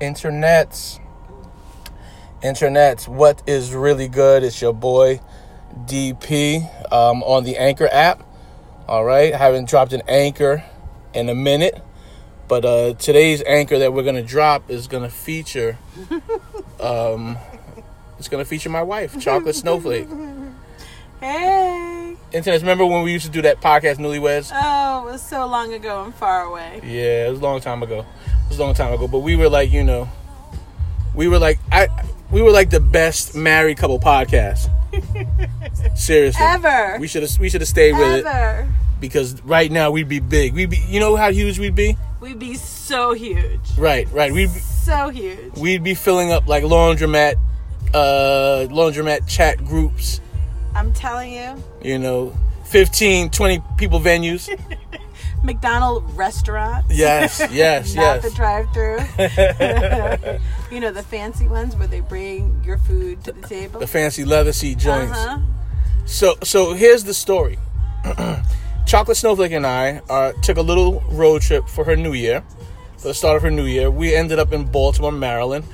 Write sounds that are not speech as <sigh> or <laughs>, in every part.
internets. Internets, what is really good? It's your boy DP um, on the Anchor app. All right, I haven't dropped an anchor in a minute, but uh, today's anchor that we're gonna drop is gonna feature. <laughs> Um, it's gonna feature my wife, Chocolate Snowflake. Hey. Internet, remember when we used to do that podcast, Newlyweds? Oh, it was so long ago and far away. Yeah, it was a long time ago. Was a long time ago, but we were like, you know, we were like, I, we were like the best married couple podcast. <laughs> Seriously, Ever. We should have, we should have stayed with it because right now we'd be big. We'd be, you know how huge we'd be? We'd be so huge. Right, right. We'd, be- So huge. we'd be filling up like laundromat, uh, laundromat chat groups. I'm telling you. You know, 15, 20 people venues. <laughs> McDonald restaurant. Yes, <laughs> yes, Not yes. the drive-through. <laughs> <laughs> you know the fancy ones where they bring your food to the table. the fancy leather seat joints. Uh-huh. So so here's the story. <clears throat> Chocolate Snowflake and I uh, took a little road trip for her New Year. For the start of her New Year, we ended up in Baltimore, Maryland.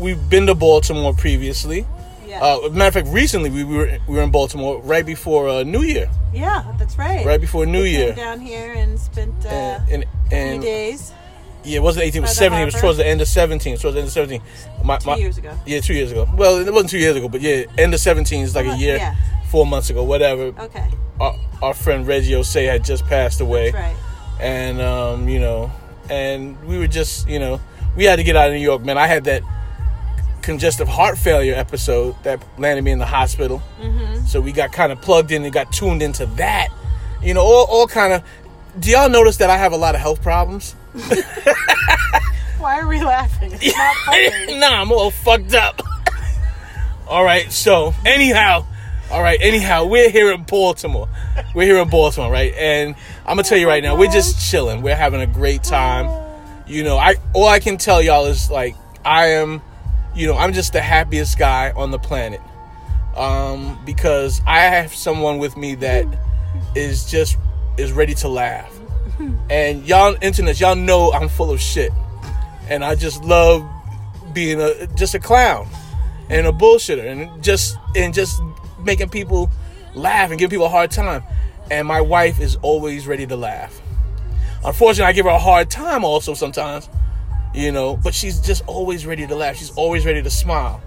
We've been to Baltimore previously. Yeah. Uh, matter of fact, recently we were we were in Baltimore right before uh, New Year. yeah, that's right. Right before New We Year. down here and spent uh, And, and, a few and days. yeah, it wasn't 18, it was By the 17. It was towards the end of 17. It was towards the end of 17. My, Two my- years ago. Yeah, two years ago. Well, it wasn't two years ago, but yeah, end of 17 is like a Uh, year, yeah. four months ago, whatever. Okay, Our, our friend Reggie Osei had just passed away. that's right. and um, you know, and we were just, you know, we had to get out of New York, man. I had that congestive heart failure episode that landed me in the hospital, Mm-hmm. so we got kind of plugged in and got tuned into that. You know, all, all kind of. Do y'all notice that I have a lot of health problems? <laughs> Why are we laughing? It's not <laughs> funny. nah, I'm all fucked up. all right, so anyhow, all right, anyhow, we're here in Baltimore. We're here in Baltimore, right? And I'm gonna tell you right now, we're just chilling. We're having a great time. You know, I all I can tell y'all is like I am, you know, I'm just the happiest guy on the planet. Um, because I have someone with me that is just is ready to laugh. <laughs> And y'all internet, y'all know I'm full of shit. And I just love being a just a clown and a bullshitter and just and just making people laugh and giving people a hard time. And my wife is always ready to laugh. Unfortunately, I give her a hard time also sometimes, you know, but she's just always ready to laugh. She's always ready to smile.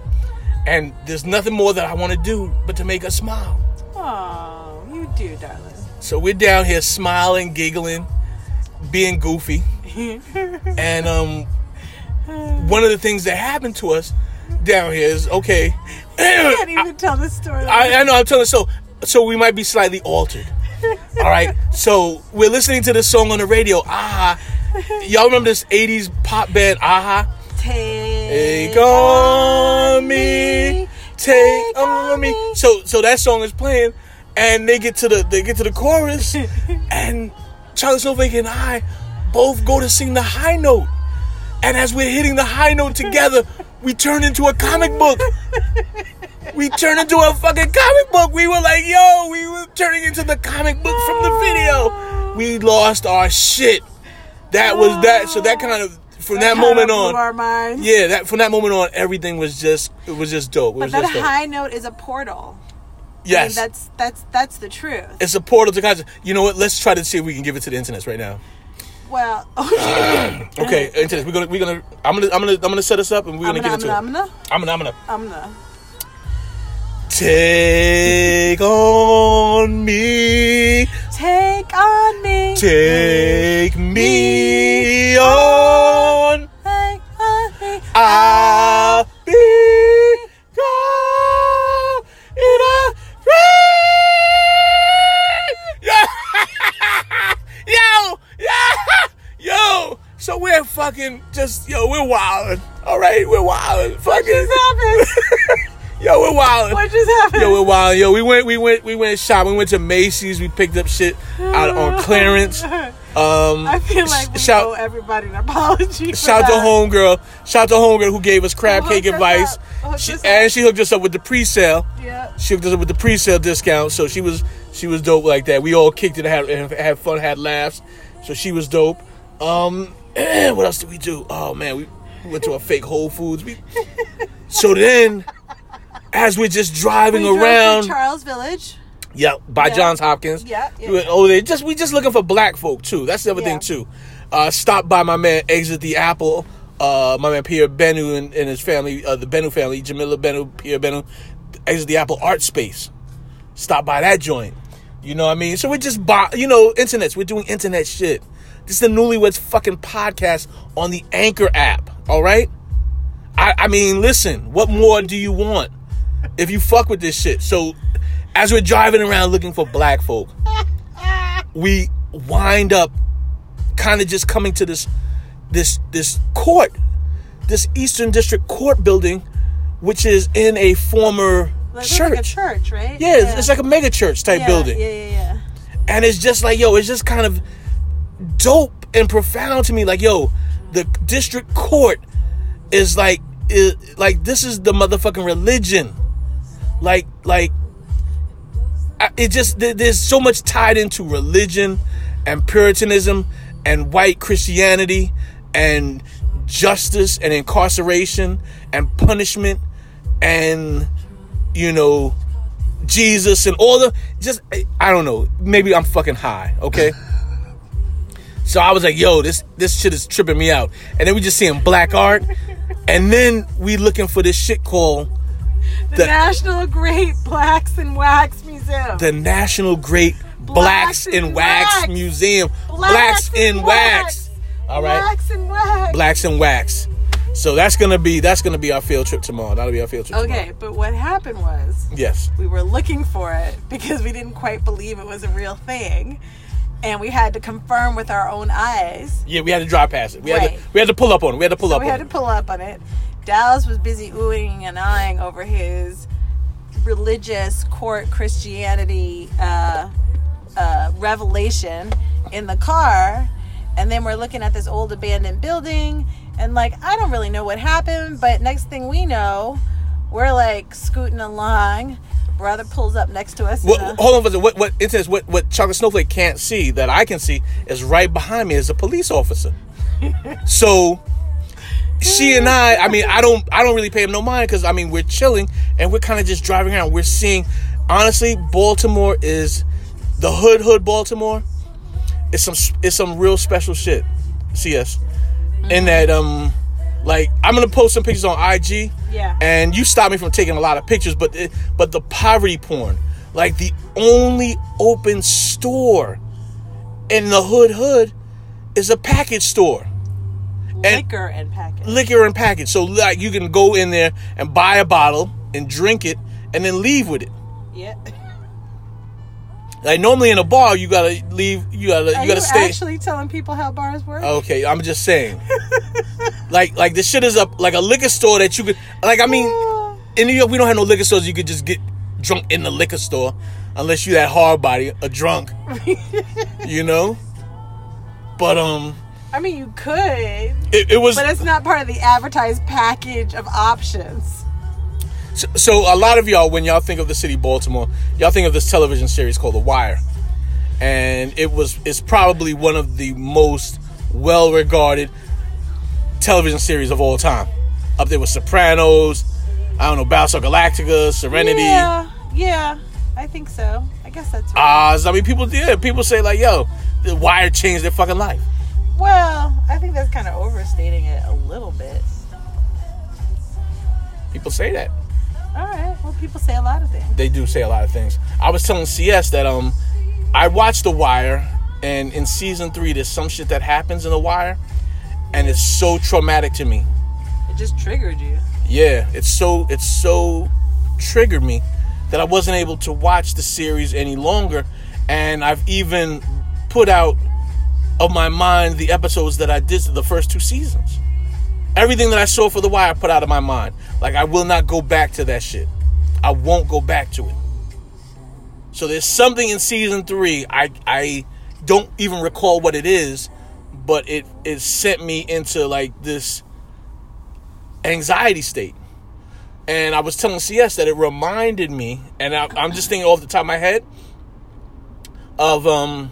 And there's nothing more that I want to do but to make her smile. Oh, you do, darling. So we're down here smiling, giggling, being goofy. <laughs> and um one of the things that happened to us down here is okay. I can't even tell the story. I, I know I'm telling so so we might be slightly altered. <laughs> All right. So we're listening to this song on the radio. Aha. <laughs> Y'all remember this 80s pop band a-ha? Take, Take on me, take on me. So so that song is playing, and they get to the they get to the chorus, <laughs> and Charlie Snowflake and I both go to sing the high note, and as we're hitting the high note together, we turn into a comic book. We turn into a fucking comic book. We were like, yo, we were turning into the comic book from the video. We lost our shit. That was that. So that kind of from that, kind moment on, our minds. yeah, that from that moment on, everything was just it was just dope. It But was that just dope. high note is a portal. I yes, mean, that's that's that's the truth. it's a portal to conscious. You know what? Let's try to see if we can give it to the internet right now. Well, <laughs> okay. <coughs> Okay, internet. We're gonna we're gonna I'm gonna I'm gonna I'm gonna set us up and we're gonna, gonna, get I'm into gonna, it. I'm gonna, I'm gonna I'm gonna I'm gonna. take on me, Take on me. take fucking just yo, we're wilding. All right, we're wilding. What Fucking just happened? <laughs> yo, we're wilding. What just happened? Yo, we're wild. Yo, we went, we went, we went shopping. We went to Macy's. We picked up shit out on <laughs> clearance. Um, I feel like we shout- owe everybody an apology. Shout out to that. homegirl. Shout out to homegirl who gave us crab Who cake advice. up? Who hooked She, and she hooked us up with the pre-sale. Yeah. She hooked us up with the pre-sale discount. So she was she was dope like that. We all kicked it, had had fun, had laughs. So she was dope. Um, <clears throat> what else did we do? Oh man, we We went to a fake Whole Foods. We, so then, as we're just driving We around, Charles Village. Yep, by Yeah. Johns Hopkins. Yeah, yeah, we went over there. Just we just looking for black folk too. That's the other Yeah. thing too. Uh, stopped by my man Exit the Apple. Uh, my man Pierre Bennu and, and his family, uh, the Bennu family, Jamila Bennu, Pierre Bennu, Exit the Apple Art Space. Stop by that joint. You know what I mean? So we just buy, you know, internets. We're doing internet shit. This is the Newlyweds fucking podcast on the Anchor app. All right. I, I mean, listen. What more do you want? If you fuck with this shit. So, as we're driving around looking for black folk, we wind up kind of just coming to this this this court, this Eastern District Court building, which is in a former Like, church. Like a church, right? Yeah, It's, it's like a mega church type yeah, building. Yeah, yeah, yeah. And it's just like, yo, it's just kind of dope and profound to me. Like, yo, the district court is like, is, like this is the motherfucking religion. Like, like, I- it just there- there's so much tied into religion and Puritanism and white Christianity and justice and incarceration and punishment and you know Jesus and all the just I don't know. Maybe I'm fucking high, okay? <laughs> so I was like, yo, this this shit is tripping me out. And then we just seeing black art. And then we looking for this shit called The, The- National Great Blacks and Wax Museum. the National Great Blacks, Blacks in in Wax, Wax. Museum. Blacks, in wax. All right. Blacks and Wax. Blacks in Wax. So that's gonna be that's gonna be our field trip tomorrow. That'll be our field trip. Okay, but what happened was Yes. we were looking for it <laughs> because we didn't quite believe it was a real thing. And we had to confirm with our own eyes. Yeah, we had to drive past it. We had Right. to we had to pull up on it. We had to pull So up we on had it. to pull up on it. Dallas was busy oohing and eyeing over his religious court Christianity uh, uh, revelation in the car. And then we're looking at this old abandoned building. And like, I don't really know what happened, but next thing we know, we're like scooting along. Brother pulls up next to us. What, hold on for a second. What what it says what what Chocolate Snowflake can't see that I can see is right behind me is a police officer. <laughs> so she and I, I mean, I don't I don't really pay him no mind because I mean we're chilling and we're kind of just driving around. We're seeing, honestly, Baltimore is the hood hood Baltimore. It's some it's some real special shit. CS, in that um, like I'm gonna post some pictures on IG. Yeah. And you stop me from taking a lot of pictures, but it, but the poverty porn, like the only open store in the hood hood is a package store liquor and package. liquor and package. So like you can go in there and buy a bottle and drink it and then leave with it. Yeah. <laughs> Like normally in a bar you gotta leave you gotta Are you gotta you stay. actually telling people how bars work? okay, I'm just saying. <laughs> like like this shit is up like a liquor store that you could like I mean in New York we don't have no liquor stores you could just get drunk in the liquor store unless you that hard body, a drunk. <laughs> you know? But um I mean, you could, it, it was but it's not part of the advertised package of options. So, so a lot of y'all, when y'all think of the city Baltimore, y'all think of this television series called The Wire, and it was it's probably one of the most well regarded television series of all time. Up there with Sopranos, I don't know, Battlestar Galactica, Serenity. Yeah, yeah, I think so. I guess that's right. Oz. I mean, people yeah, people say like, "Yo, The Wire changed their fucking life." well, I think that's kind of overstating it a little bit. People say that. All right. Well, people say a lot of things. they do say a lot of things. I was telling CS that um I watched The Wire and in season 3 there's some shit that happens in The Wire and it's so traumatic to me. It just triggered you. Yeah, it's so it's so triggered me that I wasn't able to watch the series any longer and I've even put out of my mind the episodes that I did the first two seasons. Everything that I saw for The Wire I put out of my mind. Like I will not go back to that shit. I won't go back to it. So there's something in season three. I I don't even recall what it is, but it it sent me into like this anxiety state. And I was telling CS that it reminded me, and I, I'm just thinking off the top of my head of um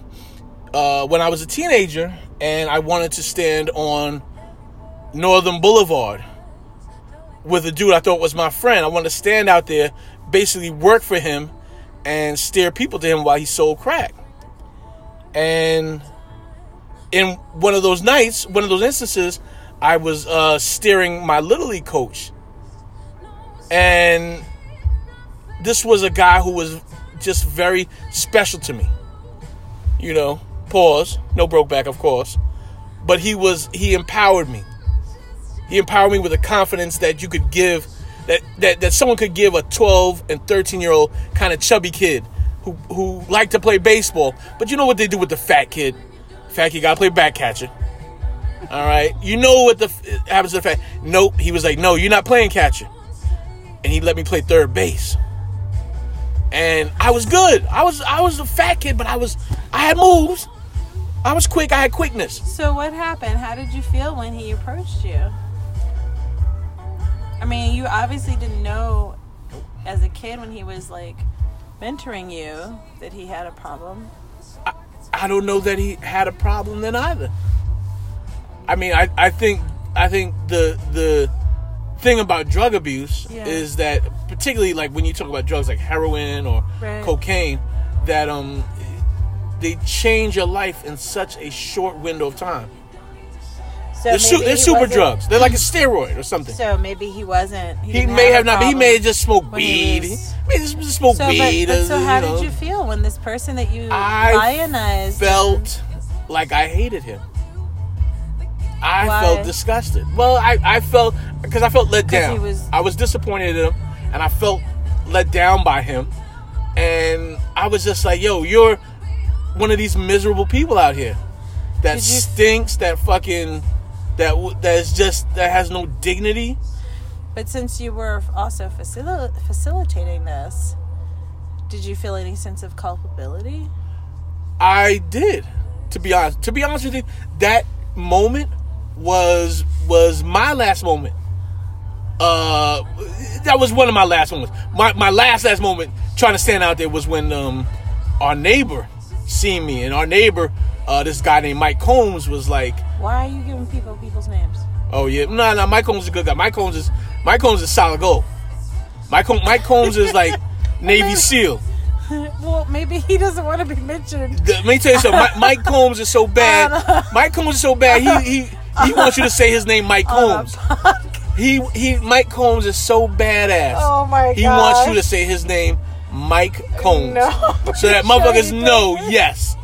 uh, when I was a teenager and I wanted to stand on Northern Boulevard with a dude I thought was my friend. I wanted to stand out there, basically work for him, and steer people to him while he sold crack. And in one of those nights, one of those instances, I was uh, steering my little league coach, and this was a guy who was just very special to me. You know, pause, no broke back, of course, but he was he empowered me. He empowered me with the confidence that you could give that that, that someone could give a 12 and 13 year old kind of chubby kid who who liked to play baseball. But you know what they do with the fat kid? Fat kid gotta play back catcher. All right, you know what the happens to the fat? Nope. He was like, no, you're not playing catcher, and he let me play third base. And I was good. I was I was a fat kid, but I was I had moves. I was quick. I had quickness. So what happened? How did you feel when he approached you? I mean, you obviously didn't know as a kid when he was like mentoring you that he had a problem. I don't know that he had a problem then either. I mean, I, I think I think the the thing about drug abuse Yeah. is that particularly like when you talk about drugs like heroin or Right. cocaine, that um they change your life in such a short window of time. So They're, su- they're super drugs. They're like a steroid or something. So maybe he wasn't. he didn't may a have not. But he may have just smoked he weed. He may have just smoked So, weed. but so uh, how know. did you feel when this person that you I lionized felt like I hated him. I Why? felt disgusted. Well, I, I felt because I felt let down. he was- I was disappointed in him, and I felt let down by him. And I was just like, "Yo, you're one of these miserable people out here that you- stinks. That fucking that w- that is just that has no dignity." But since you were also facil- facilitating this, did you feel any sense of culpability? I did. To be honest, to be honest with you, that moment was was my last moment. Uh, that was one of my last moments. My my last last moment trying to stand out there was when um our neighbor seen me, and our neighbor, uh, this guy named Mike Combs, was like, Why are you giving people people's names? "Oh yeah, no, no, Mike Combs is a good guy. Mike Combs is Mike Combs is solid gold. Mike Combs, Mike Combs is like <laughs> Navy SEAL." <laughs> well, maybe he doesn't want to be mentioned. The- let me tell you something. Mike, Mike Combs is so <laughs> bad. Mike Combs is so bad. He he he wants you to say his name, Mike oh, Combs. He he. Mike Combs is so badass. Oh my He wants you to say his name, Mike Combs. No. So that motherfuckers sure know. Yes.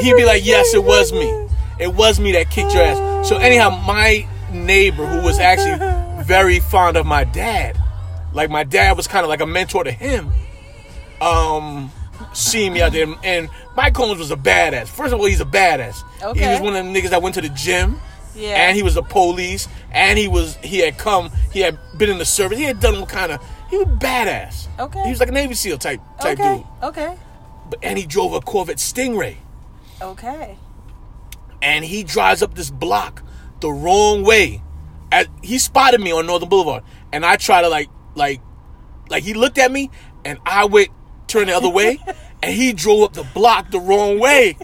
He'd be like, yes, it was me. It was me that kicked your ass. So anyhow, my neighbor, who was actually very fond of my dad, like my dad was kind of like a mentor to him, um, seeing me out there. And Mike Combs was a badass. First of all, he's a badass. Okay. He was one of them niggas that went to the gym. Yeah. And he was the police. And he was he had come. He had been in the service. He had done what kind of. He was badass. Okay. He was like a Navy SEAL type type okay. dude. Okay. But, and he drove a Corvette Stingray. Okay. And he drives up this block the wrong way. He spotted me on Northern Boulevard, and I try to like, like, like he looked at me, and I went turn the other way, <laughs> and he drove up the block the wrong way,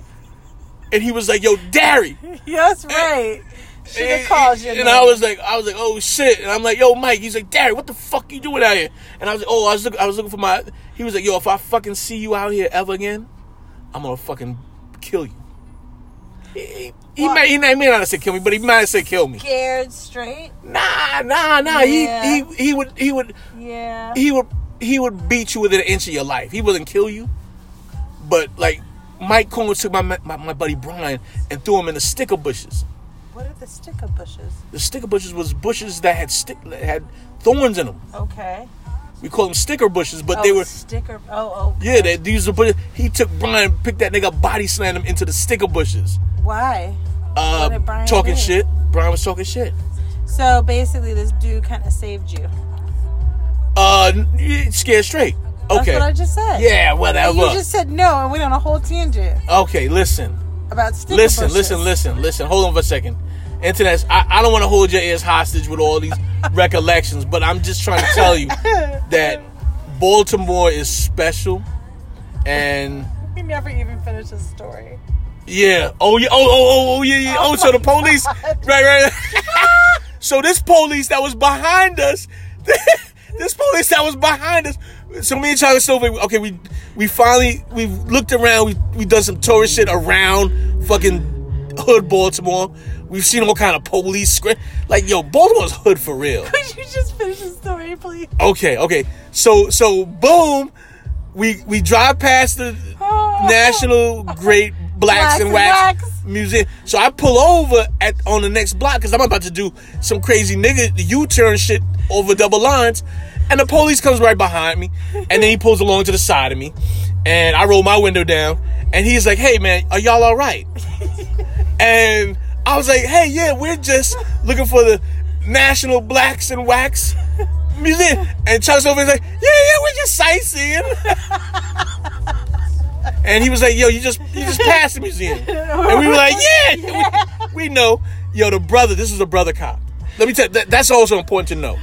and he was like, "Yo, Derry," Yes, right. Should have called you. and I was like, I was like, "Oh shit," and I'm like, "Yo, Mike," he's like, "Derry, what the fuck you doing out here?" And I was like, "Oh, I was looking, I was looking for my." He was like, "Yo, if I fucking see you out here ever again, I'm gonna fucking kill you." He, he, may, he may not have said kill me, but he might have said kill me. scared straight. Nah, nah, nah. Yeah. He, he he would he would Yeah. he would he would beat you within an inch of your life. He wouldn't kill you, but like Mike Combs took my, my my buddy Brian and threw him in the sticker bushes. what are the sticker bushes? The sticker bushes was bushes that had stick that had thorns in them. Okay. We call them sticker bushes, but oh, they were sticker. Oh, oh. yeah. They, these were bushes. He took Brian, picked that nigga, body slammed him into the sticker bushes. Why? Uh, What did Brian talking do? shit. Brian was talking shit. So basically, this dude kind of saved you. Uh, scared straight. That's Okay. what I just said. Yeah, whatever. You just said no, and went on a whole tangent okay, listen. about sticker listen, bushes. listen, listen, listen. Hold on for a second. Internet, I, I don't want to hold your ears hostage with all these <laughs> recollections, but I'm just trying to tell you that Baltimore is special. And We never even finished his story. yeah, oh yeah, oh oh oh, oh yeah, yeah. Oh, oh so the police, <laughs> right, right. <laughs> So this police that was behind us, this police that was behind us. So me and Charlie Silver, okay, we we finally we looked around. We we done some tourist shit around fucking hood Baltimore. We've seen all kind of police script. Like yo, Baltimore's hood for real. Could you just finish the story, please? Okay, okay. So so boom, we we drive past the oh. National Great Blacks, and Wax, Wax. Museum. So I pull over at on the next block because I'm about to do some crazy nigga U-turn shit over double lines, and the police comes right behind me, and then he pulls along to the side of me, and I roll my window down, and he's like, "Hey man, are y'all all right?" <laughs> and I was like, "Hey, yeah, we're just looking for the National Blacks and Wax." Museum and Chuck Silver's like, yeah, yeah, we're just sightseeing. <laughs> and he was like, yo, you just you just passed the museum. And we were like, yeah, <laughs> we, we know. Yo, the brother, this is a brother cop. Let me tell you, that, that's also important to know.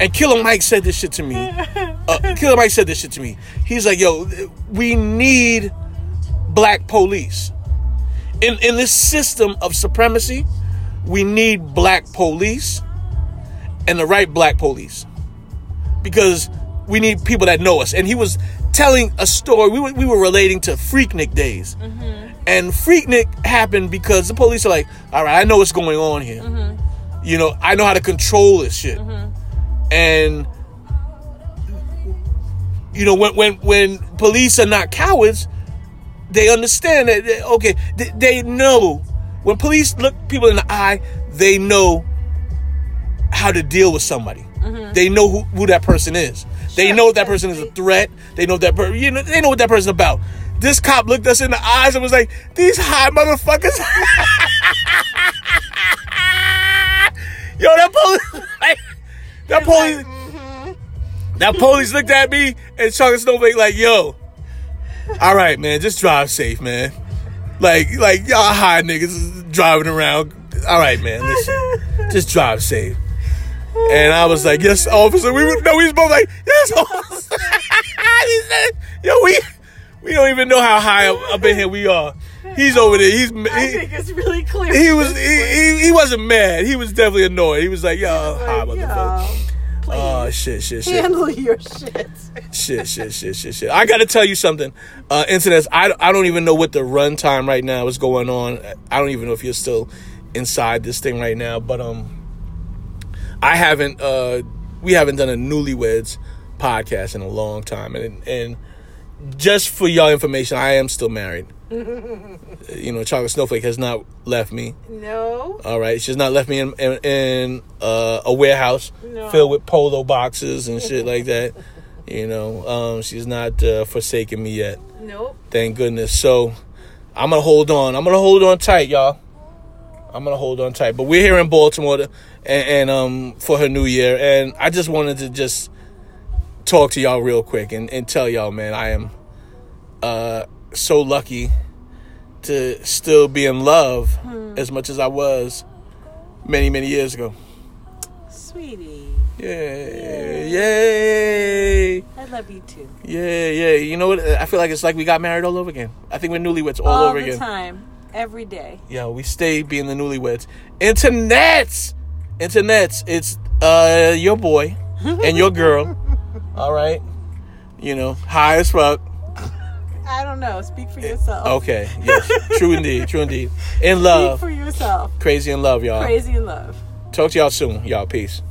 And Killer Mike said this shit to me. Uh, Killer Mike said this shit to me. He's like, yo, we need black police. In in this system of supremacy, we need black police and the right black police because we need people that know us. And he was telling a story. We were, we were relating to Freaknik days. Mm-hmm. And Freaknik happened because the police are like, all right, I know what's going on here. Mm-hmm. You know, I know how to control this shit. Mm-hmm. And, you know, when, when, when police are not cowards, they understand that, that, okay, they, they know. When police look people in the eye, they know how to deal with somebody. Mm-hmm. They know who, who that person is. they know that person is a threat. They know that per- you know they know what that person's about. This cop looked us in the eyes and was like, "These high motherfuckers." <laughs> Yo, that police, <laughs> like, that police, mm-hmm. that police looked at me and Chuck Snowflake like, "Yo, all right, man, just drive safe, man." Like, like y'all high niggas driving around. All right, man, listen, just drive safe. And I was like, "Yes, officer." We were no, we was both like, "Yes, <laughs> officer." <laughs> he said, "Yo, we we don't even know how high up, up in here we are." He's over there. He's I think it's really clear. he was he, he, he wasn't mad. He was definitely annoyed. He was like, "Yo, hi, Like, motherfucker." Yo, please Oh shit, shit, shit, handle your shit. shit, shit, shit, shit, shit. I got to tell you something. Uh, incidents. I I don't even know what the runtime right now is going on. I don't even know if you're still inside this thing right now. But um, I haven't. Uh, we haven't done a newlyweds podcast in a long time, and and just for y'all information, I am still married. <laughs> you know, Chocolate Snowflake has not left me. No. All right, she's not left me in in, in uh, a warehouse No. filled with polo boxes and shit like that. You know, um, she's not uh, forsaken me yet. Nope. Thank goodness. So I'm gonna hold on. I'm gonna hold on tight, y'all. I'm gonna hold on tight. But we're here in Baltimore, to, and, and um for her New Year, and I just wanted to just talk to y'all real quick and, and tell y'all, man, I am uh so lucky to still be in love as much as I was many many years ago. Sweetie. Yay! Yay! I love you too. Yeah, yeah. You know what? I feel like it's like we got married all over again. I think we're newlyweds all, All over the again. time. Every day. Yeah, we stay being the newlyweds. Internets, internets. It's uh your boy <laughs> and your girl. All right. You know, high as fuck. I don't know. Speak for eh, yourself. Okay. Yes. true indeed. True indeed. In love. Speak for yourself. Crazy in love, y'all. Crazy in love. Talk to y'all soon, y'all. Peace.